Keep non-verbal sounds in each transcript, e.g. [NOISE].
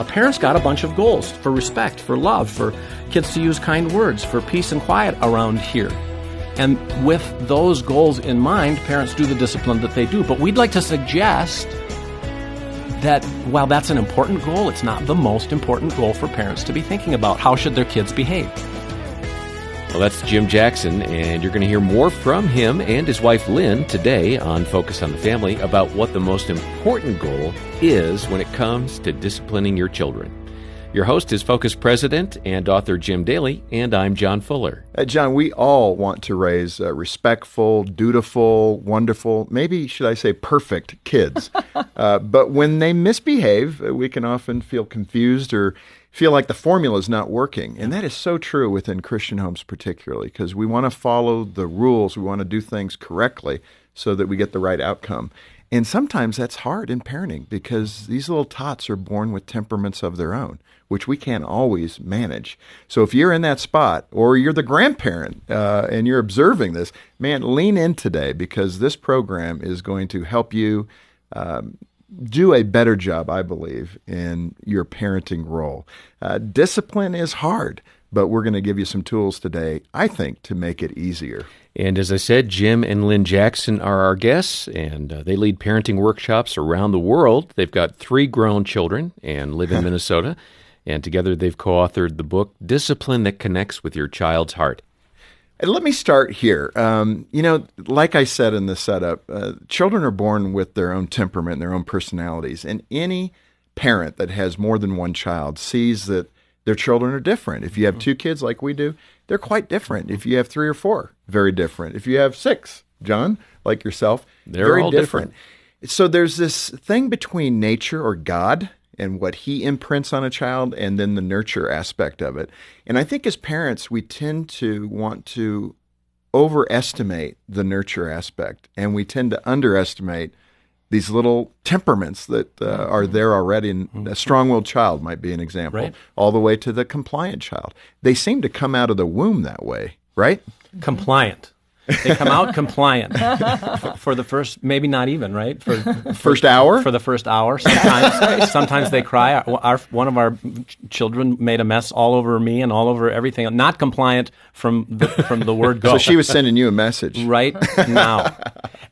A parent's got a bunch of goals for respect, for love, for kids to use kind words, for peace and quiet around here. And with those goals in mind, parents do the discipline that they do. But we'd like to suggest that while that's an important goal, it's not the most important goal for parents to be thinking about. How should their kids behave? Well, that's Jim Jackson, and you're going to hear more from him and his wife Lynn today on Focus on the Family about what the most important goal is when it comes to disciplining your children. Your host is Focus President and author Jim Daly, and I'm John Fuller. Uh, John, we all want to raise uh, respectful, dutiful, wonderful, maybe should I say perfect kids. [LAUGHS] uh, but when they misbehave, uh, we can often feel confused or feel like the formula is not working. And that is so true within Christian homes, particularly, because we want to follow the rules, we want to do things correctly so that we get the right outcome. And sometimes that's hard in parenting because these little tots are born with temperaments of their own, which we can't always manage. So if you're in that spot or you're the grandparent uh, and you're observing this, man, lean in today because this program is going to help you um, do a better job, I believe, in your parenting role. Uh, discipline is hard, but we're going to give you some tools today, I think, to make it easier. And as I said, Jim and Lynn Jackson are our guests, and uh, they lead parenting workshops around the world. They've got three grown children and live in [LAUGHS] Minnesota. And together they've co authored the book, Discipline That Connects with Your Child's Heart. And let me start here. Um, you know, like I said in the setup, uh, children are born with their own temperament and their own personalities. And any parent that has more than one child sees that their children are different. If you have two kids like we do, they're quite different. If you have three or four, very different. If you have six, John, like yourself, they're very all different. different. So there's this thing between nature or God and what he imprints on a child and then the nurture aspect of it. And I think as parents, we tend to want to overestimate the nurture aspect and we tend to underestimate these little temperaments that uh, are there already. And a strong-willed child might be an example, Right. all the way to the compliant child. They seem to come out of the womb that way, right? Compliant. They come out compliant for, [LAUGHS] for the first, maybe not even right for First hour? for the first hour. Sometimes, [LAUGHS] sometimes they cry. Our, our one of our children made a mess all over me and all over everything. Not compliant from the, from the word go. So she was sending you a message. right [LAUGHS] now.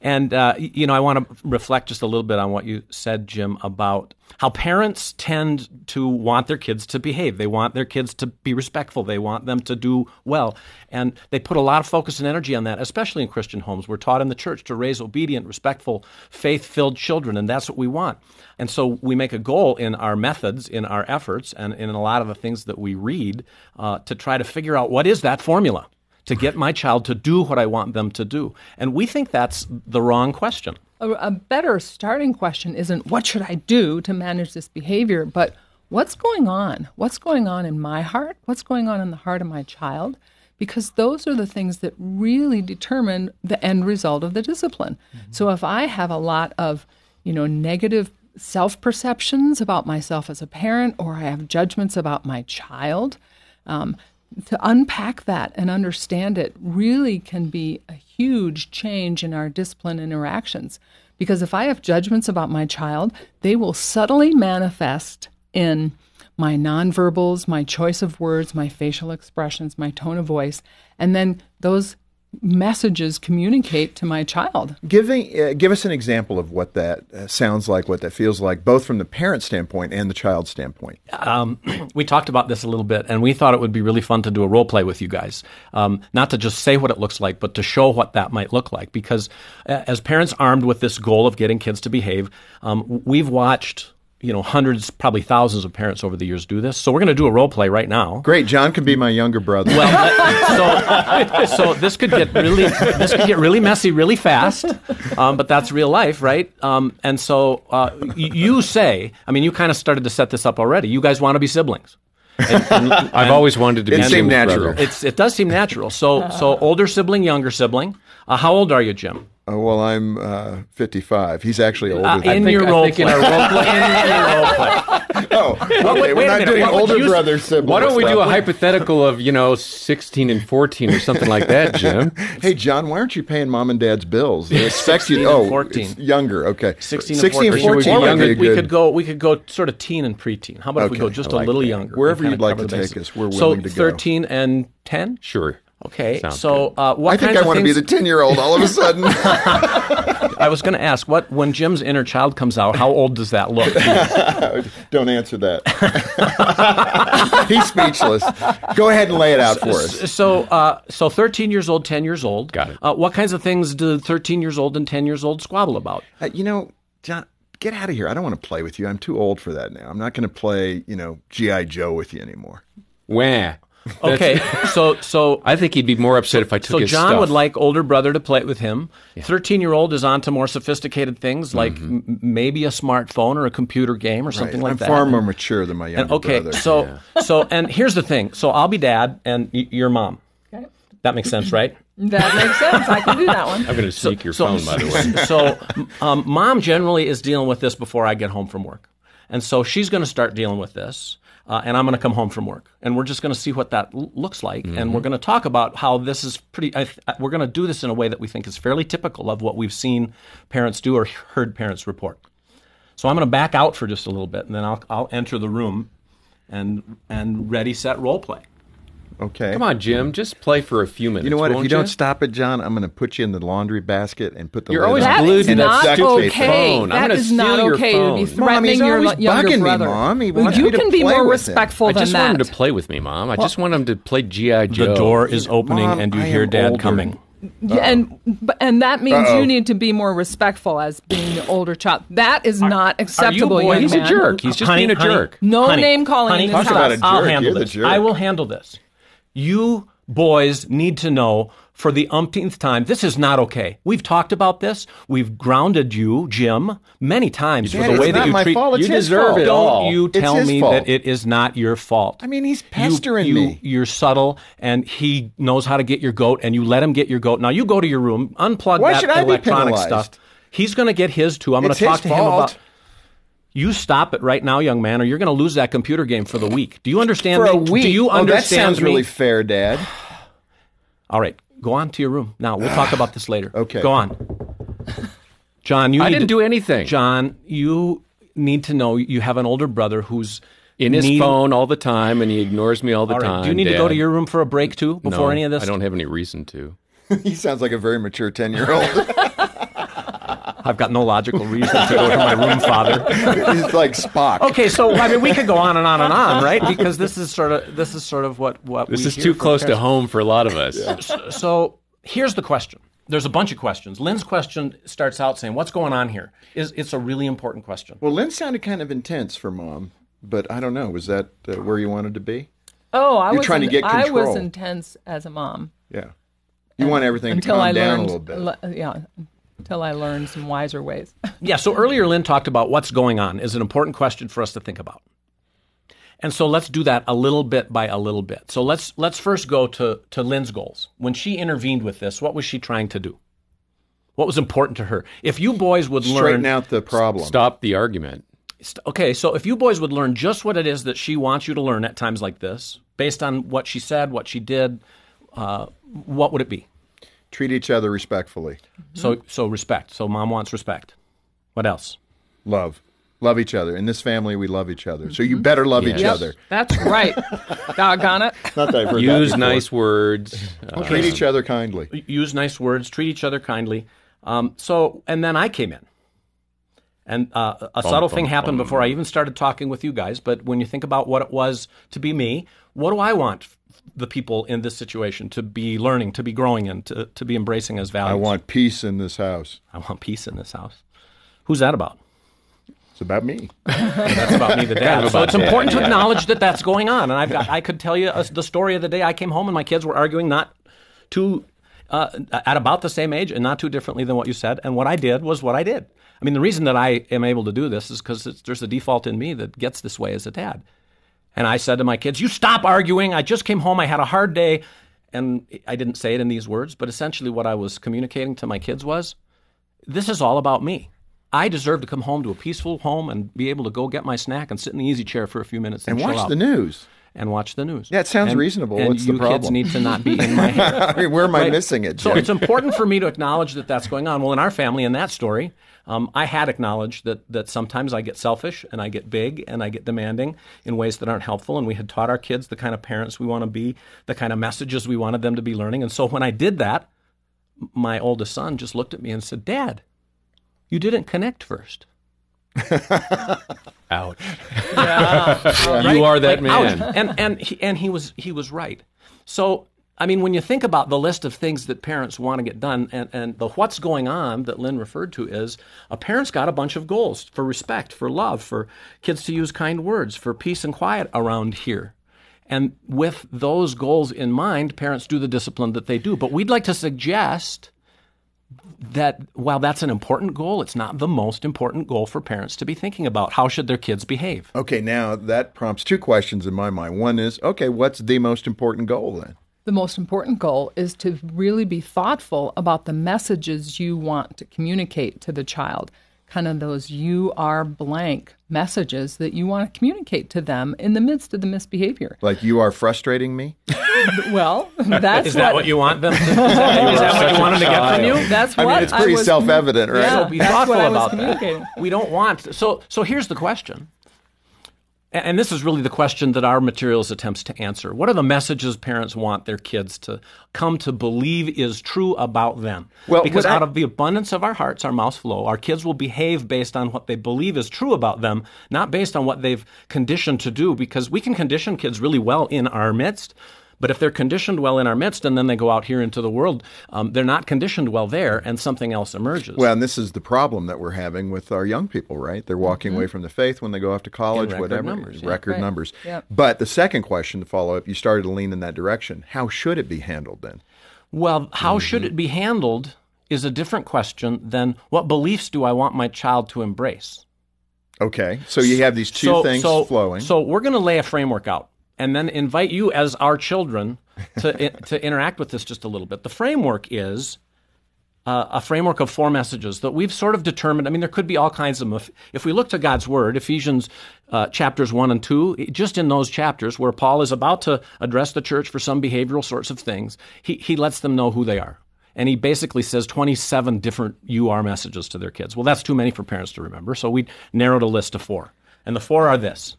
And, uh, you know, I want to reflect just a little bit on what you said, Jim, about how parents tend to want their kids to behave. They want their kids to be respectful. They want them to do well. And they put a lot of focus and energy on that, especially in Christian homes. We're taught in the church to raise obedient, respectful, faith filled children, and that's what we want. And so we make a goal in our methods, in our efforts, and in a lot of the things that we read uh, to try to figure out what is that formula to get my child to do what I want them to do. And we think that's the wrong question. A, a better starting question isn't what should I do to manage this behavior, but what's going on? What's going on in my heart? What's going on in the heart of my child? Because those are the things that really determine the end result of the discipline. So if I have a lot of, you know, negative self perceptions about myself as a parent, or I have judgments about my child, um, to unpack that and understand it really can be a huge change in our discipline interactions. Because if I have judgments about my child, they will subtly manifest in my nonverbals, my choice of words, my facial expressions, my tone of voice, and then those messages communicate to my child. Giving, uh, give us an example of what that uh, sounds like, what that feels like, both from the parent standpoint and the child standpoint. Um, [CLEARS THROAT] we talked about this a little bit, and we thought it would be really fun to do a role play with you guys. Um, not to just say what it looks like, but to show what that might look like. Because uh, as parents armed with this goal of getting kids to behave, um, we've watched you know hundreds, probably thousands of parents over the years do this. So we're going to do a role play right now. Great, John can be my younger brother. Well, so [LAUGHS] so this could get really this could get really messy really fast, um, but that's real life, right? Um, and so uh, you say, I mean, you kind of started to set this up already. You guys want to be siblings. And- and- [LAUGHS] I've always wanted to be It Jim's seemed natural. brother. it's it does seem natural. So so older sibling, younger sibling. Uh, how old are you, Jim? Uh, well, I'm uh, 55. He's actually older Uh, than in me. your I role think play. in our role play- In your role play. Oh, okay. wait we're a not minute. doing What older you- brother siblings. Why don't we do a hypothetical of, you know, 16 and 14 or something like that, Jim? [LAUGHS] Hey, John, why aren't you paying mom and dad's bills? They expect [LAUGHS] 16 you. and Oh, 14. it's younger. Okay, 16 and 16 14. and 14 Should we might younger- be we could go. We could go sort of teen and preteen. How about if we go just I a like little that. younger? Wherever you'd like to take bases. us, we're so willing to go. So thirteen and ten. Sure. Okay. Sounds so uh, what I think kinds I of want to be the 10 year old all of a sudden. [LAUGHS] [LAUGHS] I was going to ask what when Jim's inner child comes out. How old does that look? [LAUGHS] Don't answer that. He's speechless. Go ahead and lay it out for us. so, uh, so thirteen years old, ten years old. Got it. Uh, what kinds of things do thirteen years old and ten years old squabble about? Uh, you know, John, get out of here. I don't want to play with you. I'm too old for that now. I'm not going to play, you know, G.I. Joe with you anymore. Wah. Okay. [LAUGHS] so, so I think he'd be more upset if I took So his John stuff. would like older brother to play with him. Thirteen-year-old is on to more sophisticated things like Mm-hmm. m- maybe a smartphone or a computer game or something like I'm that. far more mature than my younger And, okay, brother. so so and here's the thing. So I'll be dad and y- your mom. Okay. That makes sense, right? That makes sense. I can do that one. I'm going to sneak your so, phone, by the way. [LAUGHS] so um, mom generally is dealing with this before I get home from work, and so she's going to start dealing with this. Uh, and I'm going to come home from work, and we're just going to see what that l- looks like, and Mm-hmm. we're going to talk about how this is pretty. I th- we're going to do this in a way that we think is fairly typical of what we've seen parents do or heard parents report. So I'm going to back out for just a little bit, and then I'll I'll enter the room, and and ready set role play. Okay. Come on, Jim. Just play for a few minutes. You know what? If won't you don't stop it, John, I'm going to put you in the laundry basket and put the. You're lid always on. Glued to that not stupid okay. phone. I'm is not steal your okay to be phone. Mom, he's your always younger bugging me, brother. Mom. He Well, wants you me to can be play more with him. respectful I just that. want him to play with me, Mom. I just want him to play G.I. Joe. The door is opening, Mom, and you I hear Dad older. coming. Yeah, and and that means Uh-oh. you need to be more respectful as being the older child. That is not Are you acceptable. boys- young He's a jerk. He's just Honey, being a honey, jerk. No honey, name calling honey, in this Talk about house. a I'll handle You're the this. jerk. I will handle this. You boys need to know for the umpteenth time this is not okay. We've talked about this. We've grounded you, Jim, many times for Dad, the way that you my treat. fault. It's You deserve fault. it Don't you tell me fault. that it is not your fault. I mean, he's You- pestering you, me. You're subtle, and he knows how to get your goat, and you let him get your goat. Now you go to your room, unplug Why that electronic stuff. He's going to get his too. I'm going to talk to him about. You stop it right now, young man, or you're going to lose that computer game for the week. Do you understand For me? a week. Do you oh, that sounds me? really fair, Dad. [SIGHS] All right, go on to your room. Now we'll talk about this later. [SIGHS] Okay. Go on. John, you I need didn't to, do anything. John, you need to know you have an older brother who's in his need- phone all the time, and he ignores me all the All right. time. Do you need to go to your room for a break too before No, any of this? I don't have any reason to. [LAUGHS] he sounds like a very mature 10 year old. [LAUGHS] I've got no logical reason to go to my room, Father. [LAUGHS] He's like Spock. Okay, so I mean, we could go on and on and on, right? [LAUGHS] Because this is sort of this is sort of what what This we is hear too close to home for a lot of us. So, so here's the question. There's a bunch of questions. Lynn's question starts out saying, "What's going on here?" Is it's a really important question. Well, Lynn sounded kind of intense for mom, but I don't know. Was that uh, where you wanted to be? Oh, I You're was trying to in- get I was intense as a mom Yeah. You want everything to until calm I down learned. a little bit. le- yeah, until I learned some wiser ways. [LAUGHS] Yeah. So earlier, Lynn talked about what's going on is an important question for us to think about. And so let's do that a little bit by a little bit. So let's let's first go to to Lynn's goals. When she intervened with this, what was she trying to do? What was important to her? If you boys would Straighten learn out the problem. Stop the argument. St- Okay, so if you boys would learn just what it is that she wants you to learn at times like this, based on what she said, what she did, uh, what would it be? Treat each other respectfully. So, so respect. So, mom wants respect. What else? Love. Love each other. In this family, we love each other. So you better love each Yes. other. That's right. Doggone it. [LAUGHS] Not that I've heard Use before. nice words. Uh, Treat each other kindly. Use nice words. Treat each other kindly. Um, so, and then I came in, and uh, a subtle thing happened before I even started talking with you guys. But when you think about what it was to be me, what do I want f- the people in this situation to be learning, to be growing in, to, to be embracing as values? I want peace in this house. I want peace in this house. Who's that about? It's about me. [LAUGHS] That's about me, the dad. so it's dad, important to acknowledge that that's going on. And I've got, I could tell you uh, the story of the day I came home and my kids were arguing not too uh, at about the same age and not too differently than what you said. And what I did was what I did. I mean, the reason that I am able to do this is because there's a default in me that gets this way as a dad. And I said to my kids, "You stop arguing. I just came home. I had a hard day." And I didn't say it in these words, but essentially what I was communicating to my kids was, this is all about me. I deserve to come home to a peaceful home and be able to go get my snack and sit in the easy chair for a few minutes and, And watch out the news. And watch the news. Yeah, it sounds And- reasonable. And What's the you kids need to not be in [LAUGHS] my head. I mean, where am I Right. missing it, So it's important for me to [LAUGHS] acknowledge that that's going on. Well, in our family, in that story, um, I had acknowledged that that sometimes I get selfish and I get big and I get demanding in ways that aren't helpful. And we had taught our kids the kind of parents we want to be, the kind of messages we wanted them to be learning. And so when I did that, my oldest son just looked at me and said, "Dad, you didn't connect first. [LAUGHS] Ouch. You are that Like, ouch. man. And and he, and he was he was right. So I mean, when you think about the list of things that parents want to get done, and, and the what's going on that Lynn referred to is a parent's got a bunch of goals for respect, for love, for kids to use kind words, for peace and quiet around here. And with those goals in mind, parents do the discipline that they do. But we'd like to suggest that while that's an important goal, it's not the most important goal for parents to be thinking about. How should their kids behave? Okay, now that prompts two questions in my mind. One is, okay, what's the most important goal then? The most important goal is to really be thoughtful about the messages you want to communicate to the child. Kind of those you are blank messages that you want to communicate to them in the midst of the misbehavior. Like, you are frustrating me? [LAUGHS] Well, that's Is that what you want them to? Is [LAUGHS] that, is that what you want them to get from you? That's I what mean, it's pretty self-evident, right? Yeah, So be thoughtful what I was about that. We don't want. So so here's the question. And this is really the question that our materials attempts to answer. What are the messages parents want their kids to come to believe is true about them? Well, because what I- out of the abundance of our hearts, our mouths flow. Our kids will behave based on what they believe is true about them, not based on what they've conditioned to do. Because we can condition kids really well in our midst. But if they're conditioned well in our midst and then they go out here into the world, um, they're not conditioned well there, and something else emerges. Well, and this is the problem that we're having with our young people, right? They're walking away from the faith when they go off to college, record whatever. numbers, yeah. record Right. numbers. Yep. But the second question to follow up, you started to lean in that direction. How should it be handled then? Well, how Mm-hmm. should it be handled is a different question than what beliefs do I want my child to embrace? Okay, so you have these two so, things so, flowing. So we're going to lay a framework out and then invite you as our children to, [LAUGHS] to interact with this just a little bit. The framework is uh, a framework of four messages that we've sort of determined. I mean, there could be all kinds of. If, if we look to God's Word, Ephesians uh, chapters 1 and 2, just in those chapters where Paul is about to address the church for some behavioral sorts of things, he, he lets them know who they are. And he basically says 27 different you are messages to their kids. Well, that's too many for parents to remember, so we narrowed a list to four. And the four are this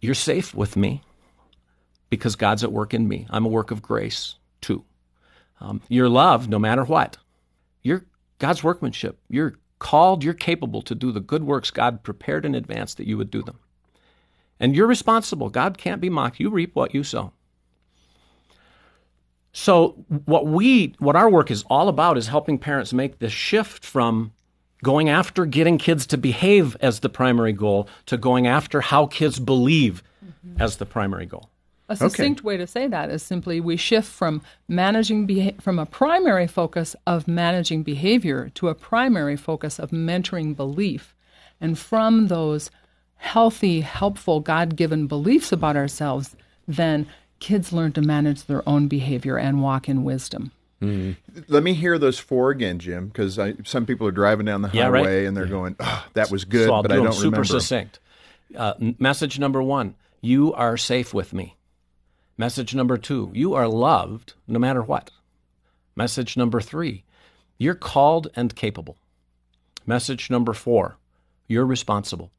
You're safe with me because God's at work in me. I'm a work of grace, too. Um, you're loved no matter what. You're God's workmanship. You're called, you're capable to do the good works God prepared in advance that you would do them. And you're responsible. God can't be mocked. You reap what you sow. So what we what our work is all about is helping parents make this shift from going after getting kids to behave as the primary goal to going after how kids believe as the primary goal. A succinct way to say that is simply we shift from managing beha- from a primary focus of managing behavior to a primary focus of mentoring belief, and from those healthy, helpful, God-given beliefs about ourselves, then kids learn to manage their own behavior and walk in wisdom. Let me hear those four again, Jim, because some people are driving down the Yeah, right. highway and they're going, oh, that was good, so I'll but do I don't super remember. succinct. Uh, message number one: You are safe with me. Message number two: You are loved no matter what. Message number three: You're called and capable. Message number four: You're responsible.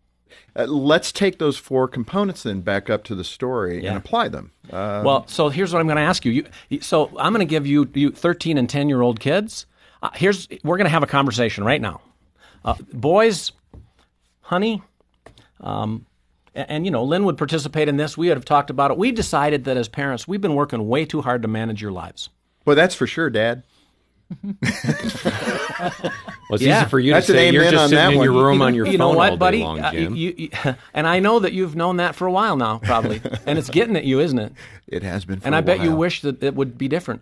Uh, let's take those four components then back up to the story Yeah. and apply them. Uh, well, so here's what I'm going to ask you. you. you- So I'm going to give you, you 13 and 10 year old kids. Uh, here's we're going to have a conversation right now. Uh, boys, honey, um, and, and you know, Lynn would participate in this. We would have talked about it. We decided that as parents, we've been working way too hard to manage your lives. well, that's for sure, Dad. [LAUGHS] Well, it's Yeah. easy for you That's to an say. You're just sitting in one. your room You- on your you phone know what, all day buddy? long, Uh, Jim. you- you- [LAUGHS] and I know that you've known that for a while now, probably, [LAUGHS] and it's getting at you, isn't it? It has been for And a I bet you wish that it would be different.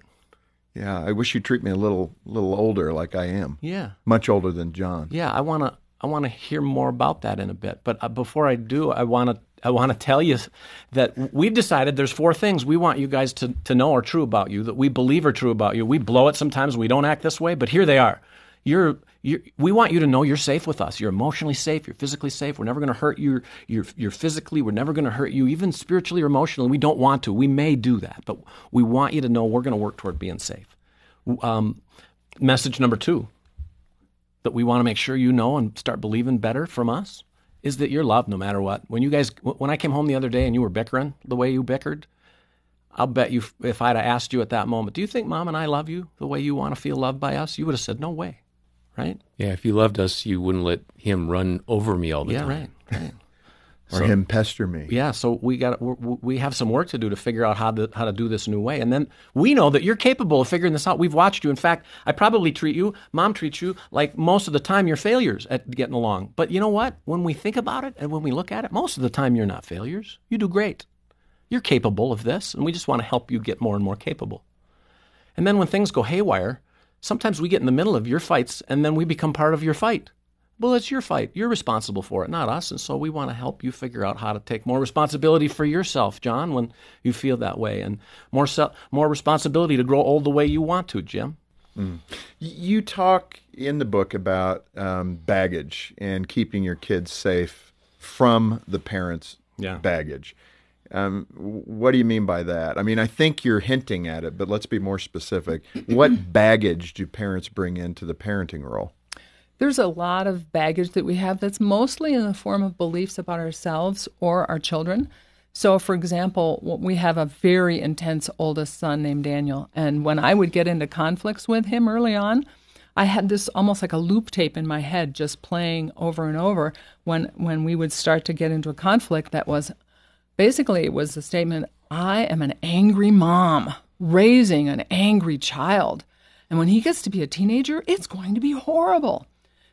Yeah, I wish you'd treat me a little little older like I am. Yeah. Much older than John. Yeah, I want to I want to hear more about that in a bit. But uh, before I do, I want to I want to tell you that we've decided there's four things we want you guys to to know are true about you that we believe are true about you. We blow it sometimes, we don't act this way, but here they are. you're, you're, we want you to know you're safe with us. You're emotionally safe. You're physically safe. We're never going to hurt you. You're, you're physically. We're never going to hurt you, even spiritually or emotionally. We don't want to. We may do that, but we want you to know we're going to work toward being safe. Um, message number two that we want to make sure you know and start believing better from us is that you're loved no matter what. When you guys, when I came home the other day and you were bickering the way you bickered, I'll bet you if I'd have asked you at that moment, do you think mom and I love you the way you want to feel loved by us? You would have said, no way, right? Yeah, if you loved us, you wouldn't let him run over me all the yeah, time. right, right. Or So- him pester me. Yeah, so we got we have some work to do to figure out how to how to do this new way, and then we know that you're capable of figuring this out. We've watched you. In fact, I probably treat you, mom treats you like most of the time you're failures at getting along. But you know what? When we think about it and when we look at it, most of the time you're not failures. You do great. You're capable of this, and we just want to help you get more and more capable. And then when things go haywire, sometimes we get in the middle of your fights, and then we become part of your fight. Well, it's your fight. You're responsible for it, not us. And so we want to help you figure out how to take more responsibility for yourself, John, when you feel that way, and more se- more responsibility to grow old the way you want to, Jim. You talk in the book about um, baggage and keeping your kids safe from the parents' Yeah. baggage. Um, what do you mean by that? I mean, I think you're hinting at it, but let's be more specific. What [CLEARS THROAT] baggage do parents bring into the parenting role? There's a lot of baggage that we have that's mostly in the form of beliefs about ourselves or our children. So, for example, we have a very intense oldest son named Daniel. And when I would get into conflicts with him early on, I had this almost like a loop tape in my head just playing over and over when, when we would start to get into a conflict that was basically it was the statement I am an angry mom raising an angry child. And when he gets to be a teenager, it's going to be horrible.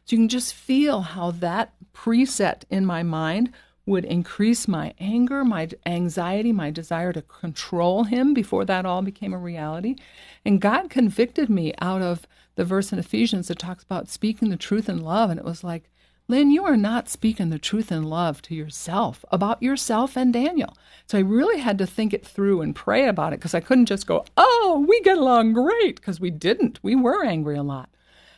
So you can just feel how that preset in my mind would increase my anger, my anxiety, my desire to control him before that all became a reality. And God convicted me out of the verse in Ephesians that talks about speaking the truth in love. And it was like, Lynn, you are not speaking the truth in love to yourself about yourself and Daniel. So I really had to think it through and pray about it because I couldn't just go, oh, we get along great, because we didn't. We were angry a lot.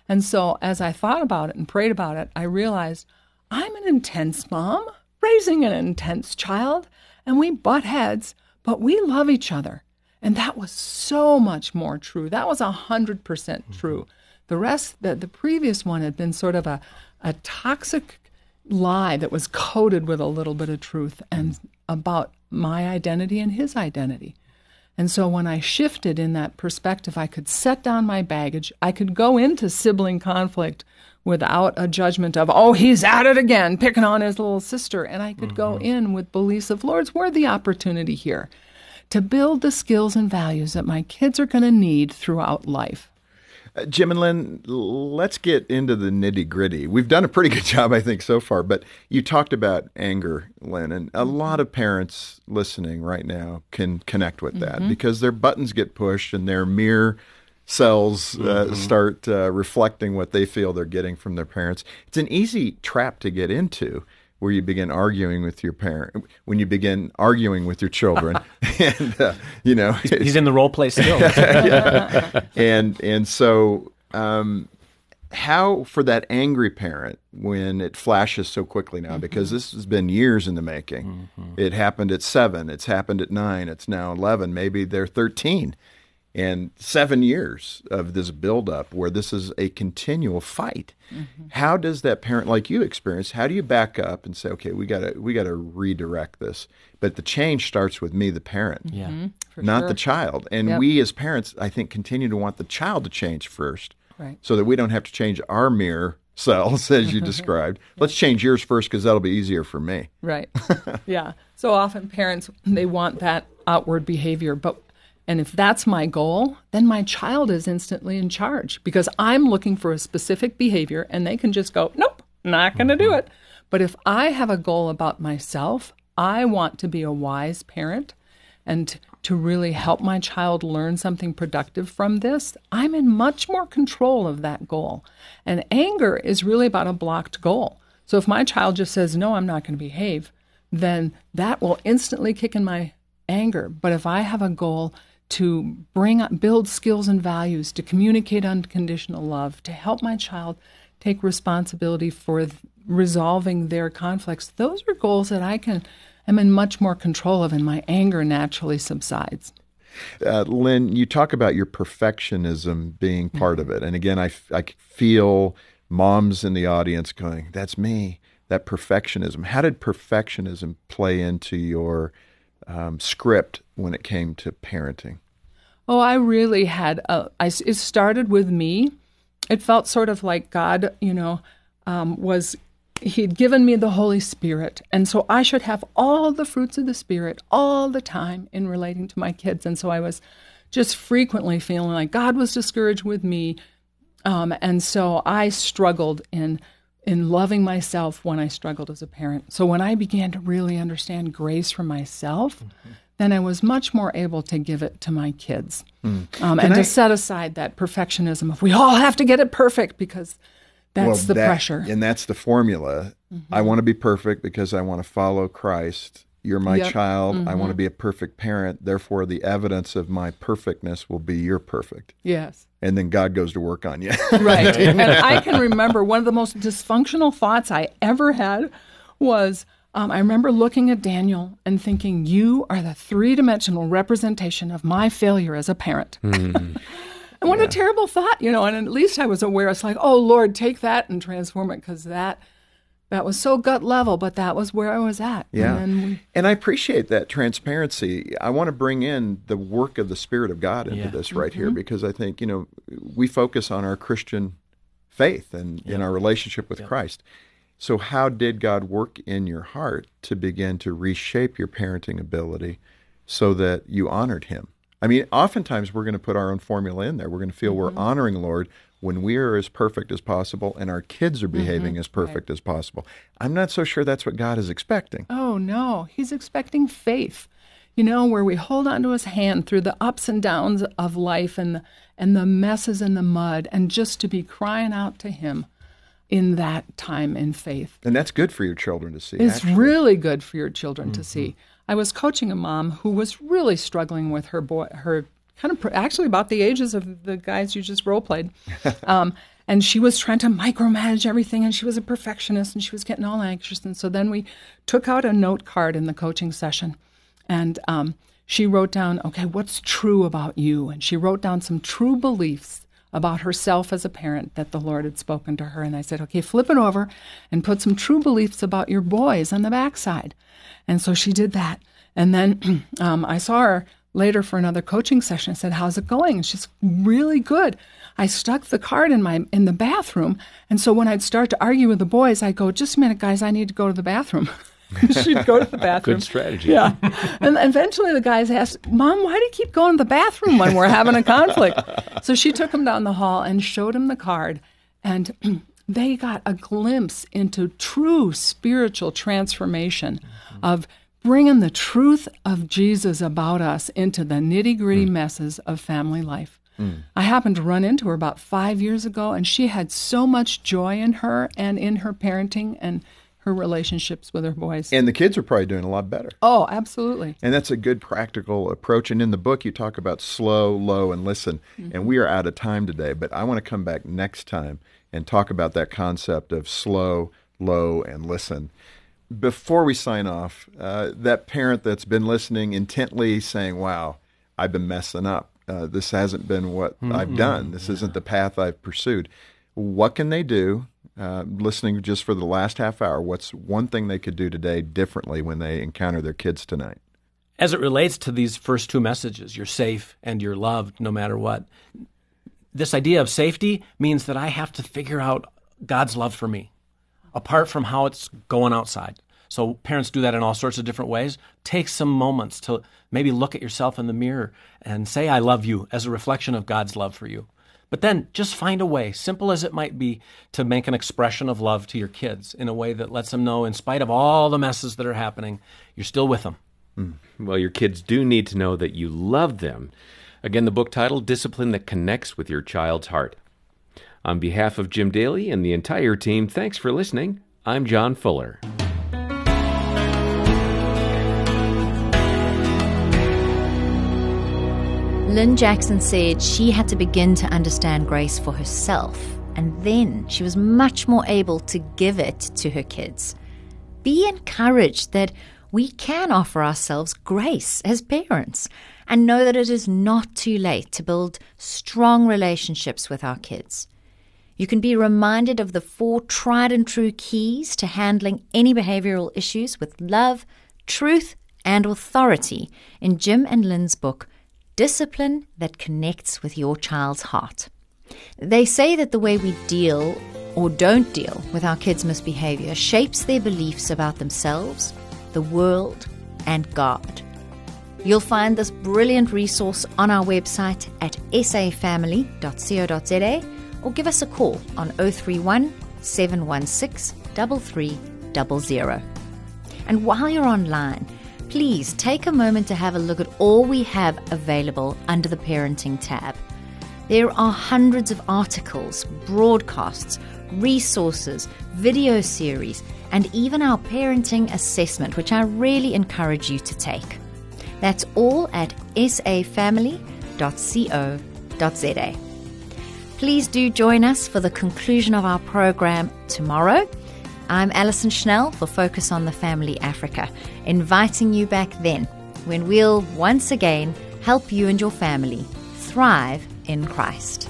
And so as I thought about it and prayed about it, I realized I'm an intense mom raising an intense child, and we butt heads, but we love each other. And that was so much more true. That was a hundred percent mm-hmm. true. The rest, the, the previous one had been sort of a, a toxic lie that was coated with a little bit of truth and about my identity and his identity. And so when I shifted in that perspective, I could set down my baggage. I could go into sibling conflict without a judgment of, oh, he's at it again, picking on his little sister. And I could go mm-hmm. in with beliefs of, Lord's, where's the opportunity here to build the skills and values that my kids are going to need throughout life. Uh, Jim and Lynn, let's get into the nitty gritty. We've done a pretty good [LAUGHS] job, I think, so far, but you talked about anger, Lynn, and a lot of parents listening right now can connect with that because their buttons get pushed and their mirror cells uh, start uh, reflecting what they feel they're getting from their parents. It's an easy trap to get into where you begin arguing with your parent, when you begin arguing with your children, [LAUGHS] [LAUGHS] and uh, you know, He's in the role play still. [LAUGHS] and and so um, how for that angry parent when it flashes so quickly now because this has been years in the making. It happened at seven it's happened at nine it's now 11 maybe they're 13 and seven years of this buildup where this is a continual fight mm-hmm. how does that parent like you experience how do you back up and say okay we gotta we gotta redirect this but the change starts with me the parent yeah. Mm-hmm. For not sure. the child. And Yep. we as parents, I think, continue to want the child to change first, Right. so that we don't have to change our mirror [LAUGHS] cells as you [LAUGHS] described. Let's change yours first because that'll be easier for me. Right. [LAUGHS] yeah. So often parents they want that outward behavior, but and if that's my goal, then my child is instantly in charge because I'm looking for a specific behavior and they can just go, "Nope, not going to do it." But if I have a goal about myself, I want to be a wise parent and to really help my child learn something productive from this, I'm in much more control of that goal. And anger is really about a blocked goal. So if my child just says, No, I'm not going to behave, then that will instantly kick in my anger. But if I have a goal to bring up, build skills and values, to communicate unconditional love, to help my child take responsibility for th- resolving their conflicts. Those are goals that I can am in much more control of, and my anger naturally subsides. Uh, Lynn, you talk about your perfectionism being part of it. And again, I, I feel moms in the audience going, that's me, that perfectionism. How did perfectionism play into your um, script when it came to parenting? Oh, I really had. A, I, it started with me. It felt sort of like God, you know, um, was He'd given me the Holy Spirit, and so I should have all the fruits of the Spirit all the time in relating to my kids. And so I was just frequently feeling like God was discouraged with me, um, and so I struggled in in loving myself when I struggled as a parent. So when I began to really understand grace for myself, mm-hmm. then I was much more able to give it to my kids, mm. um, and I, to set aside that perfectionism of we all have to get it perfect because that's well, the that, pressure, and that's the formula. Mm-hmm. I want to be perfect because I want to follow Christ. You're my yep. child. Mm-hmm. I want to be a perfect parent. Therefore, the evidence of my perfectness will be you're perfect. Yes. And then God goes to work on you. right. [LAUGHS] And I can [LAUGHS] remember one of the most dysfunctional thoughts I ever had was um, I remember looking at Daniel and thinking, You are the three dimensional representation of my failure as a parent. Mm. [LAUGHS] and what yeah. a terrible thought, you know. And at least I was aware. It's like, Oh, Lord, take that and transform it because that that was so gut level, but that was where I was at. Yeah. And, we, and I appreciate that transparency. I want to bring in the work of the Spirit of God into yeah. this right mm-hmm. here because I think, you know, we focus on our Christian faith and yeah. in our relationship with yeah. Christ. So, how did God work in your heart to begin to reshape your parenting ability so that you honored Him? I mean, oftentimes we're going to put our own formula in there. We're going to feel mm-hmm. we're honoring the Lord when we are as perfect as possible and our kids are behaving mm-hmm. as perfect right. as possible. I'm not so sure that's what God is expecting. Oh, no. He's expecting faith, you know, where we hold onto his hand through the ups and downs of life and the, and the messes and the mud, and just to be crying out to him in that time in faith. And that's good for your children to see. It's actually. really good for your children mm-hmm. to see. I was coaching a mom who was really struggling with her boy, her kind of actually about the ages of the guys you just role played. [LAUGHS] Um, and she was trying to micromanage everything, and she was a perfectionist, and she was getting all anxious. And so then we took out a note card in the coaching session, and um, she wrote down, okay, what's true about you? And she wrote down some true beliefs about herself as a parent that the Lord had spoken to her. And I said, okay, flip it over and put some true beliefs about your boys on the backside. And so she did that. And then [CLEARS THROAT] um, I saw her later for another coaching session. I said, "How's it going?" And she's really good. I stuck the card in my in the bathroom, and so when I'd start to argue with the boys, I'd go, "Just a minute, guys, I need to go to the bathroom." [LAUGHS] She'd go to the bathroom. Good strategy. Yeah. And eventually the guys asked, Mom, why do you keep going to the bathroom when we're having a conflict? [LAUGHS] so she took him down the hall and showed him the card. And [CLEARS THROAT] they got a glimpse into true spiritual transformation mm-hmm. of bringing the truth of Jesus about us into the nitty gritty mm. messes of family life. Mm. I happened to run into her about five years ago, and she had so much joy in her and in her parenting and her relationships with her boys. And the kids are probably doing a lot better. Oh, absolutely. And that's a good practical approach. And in the book, you talk about slow, low, and listen. Mm-hmm. And we are out of time today, but I want to come back next time and talk about that concept of slow, low, and listen before we sign off, uh, that parent that's been listening intently saying, wow, I've been messing up. Uh, this hasn't been what mm-hmm. I've done. This yeah. isn't the path I've pursued. What can they do? Uh, listening just for the last half hour, what's one thing they could do today differently when they encounter their kids tonight? As it relates to these first two messages, you're safe and you're loved no matter what. This idea of safety means that I have to figure out God's love for me apart from how it's going outside. So parents do that in all sorts of different ways. Take some moments to maybe look at yourself in the mirror and say, I love you as a reflection of God's love for you. But then just find a way, simple as it might be, to make an expression of love to your kids in a way that lets them know, in spite of all the messes that are happening, you're still with them. Mm. Well, your kids do need to know that you love them. Again, the book title Discipline That Connects with Your Child's Heart. On behalf of Jim Daly and the entire team, thanks for listening. I'm John Fuller. Lynn Jackson said she had to begin to understand grace for herself, and then she was much more able to give it to her kids. Be encouraged that we can offer ourselves grace as parents and know that it is not too late to build strong relationships with our kids. You can be reminded of the four tried and true keys to handling any behavioral issues with love, truth, and authority in Jim and Lynn's book, Discipline That Connects with Your Child's Heart. They say that the way we deal or don't deal with our kids' misbehavior shapes their beliefs about themselves, the world, and God. You'll find this brilliant resource on our website at safamily.co.za or give us a call on 031 716 3300. And while you're online, please take a moment to have a look at all we have available under the Parenting tab. There are hundreds of articles, broadcasts, resources, video series, and even our parenting assessment, which I really encourage you to take. That's all at safamily.co.za. Please do join us for the conclusion of our program tomorrow. I'm Alison Schnell for Focus on the Family Africa, inviting you back then when we'll once again help you and your family thrive in Christ.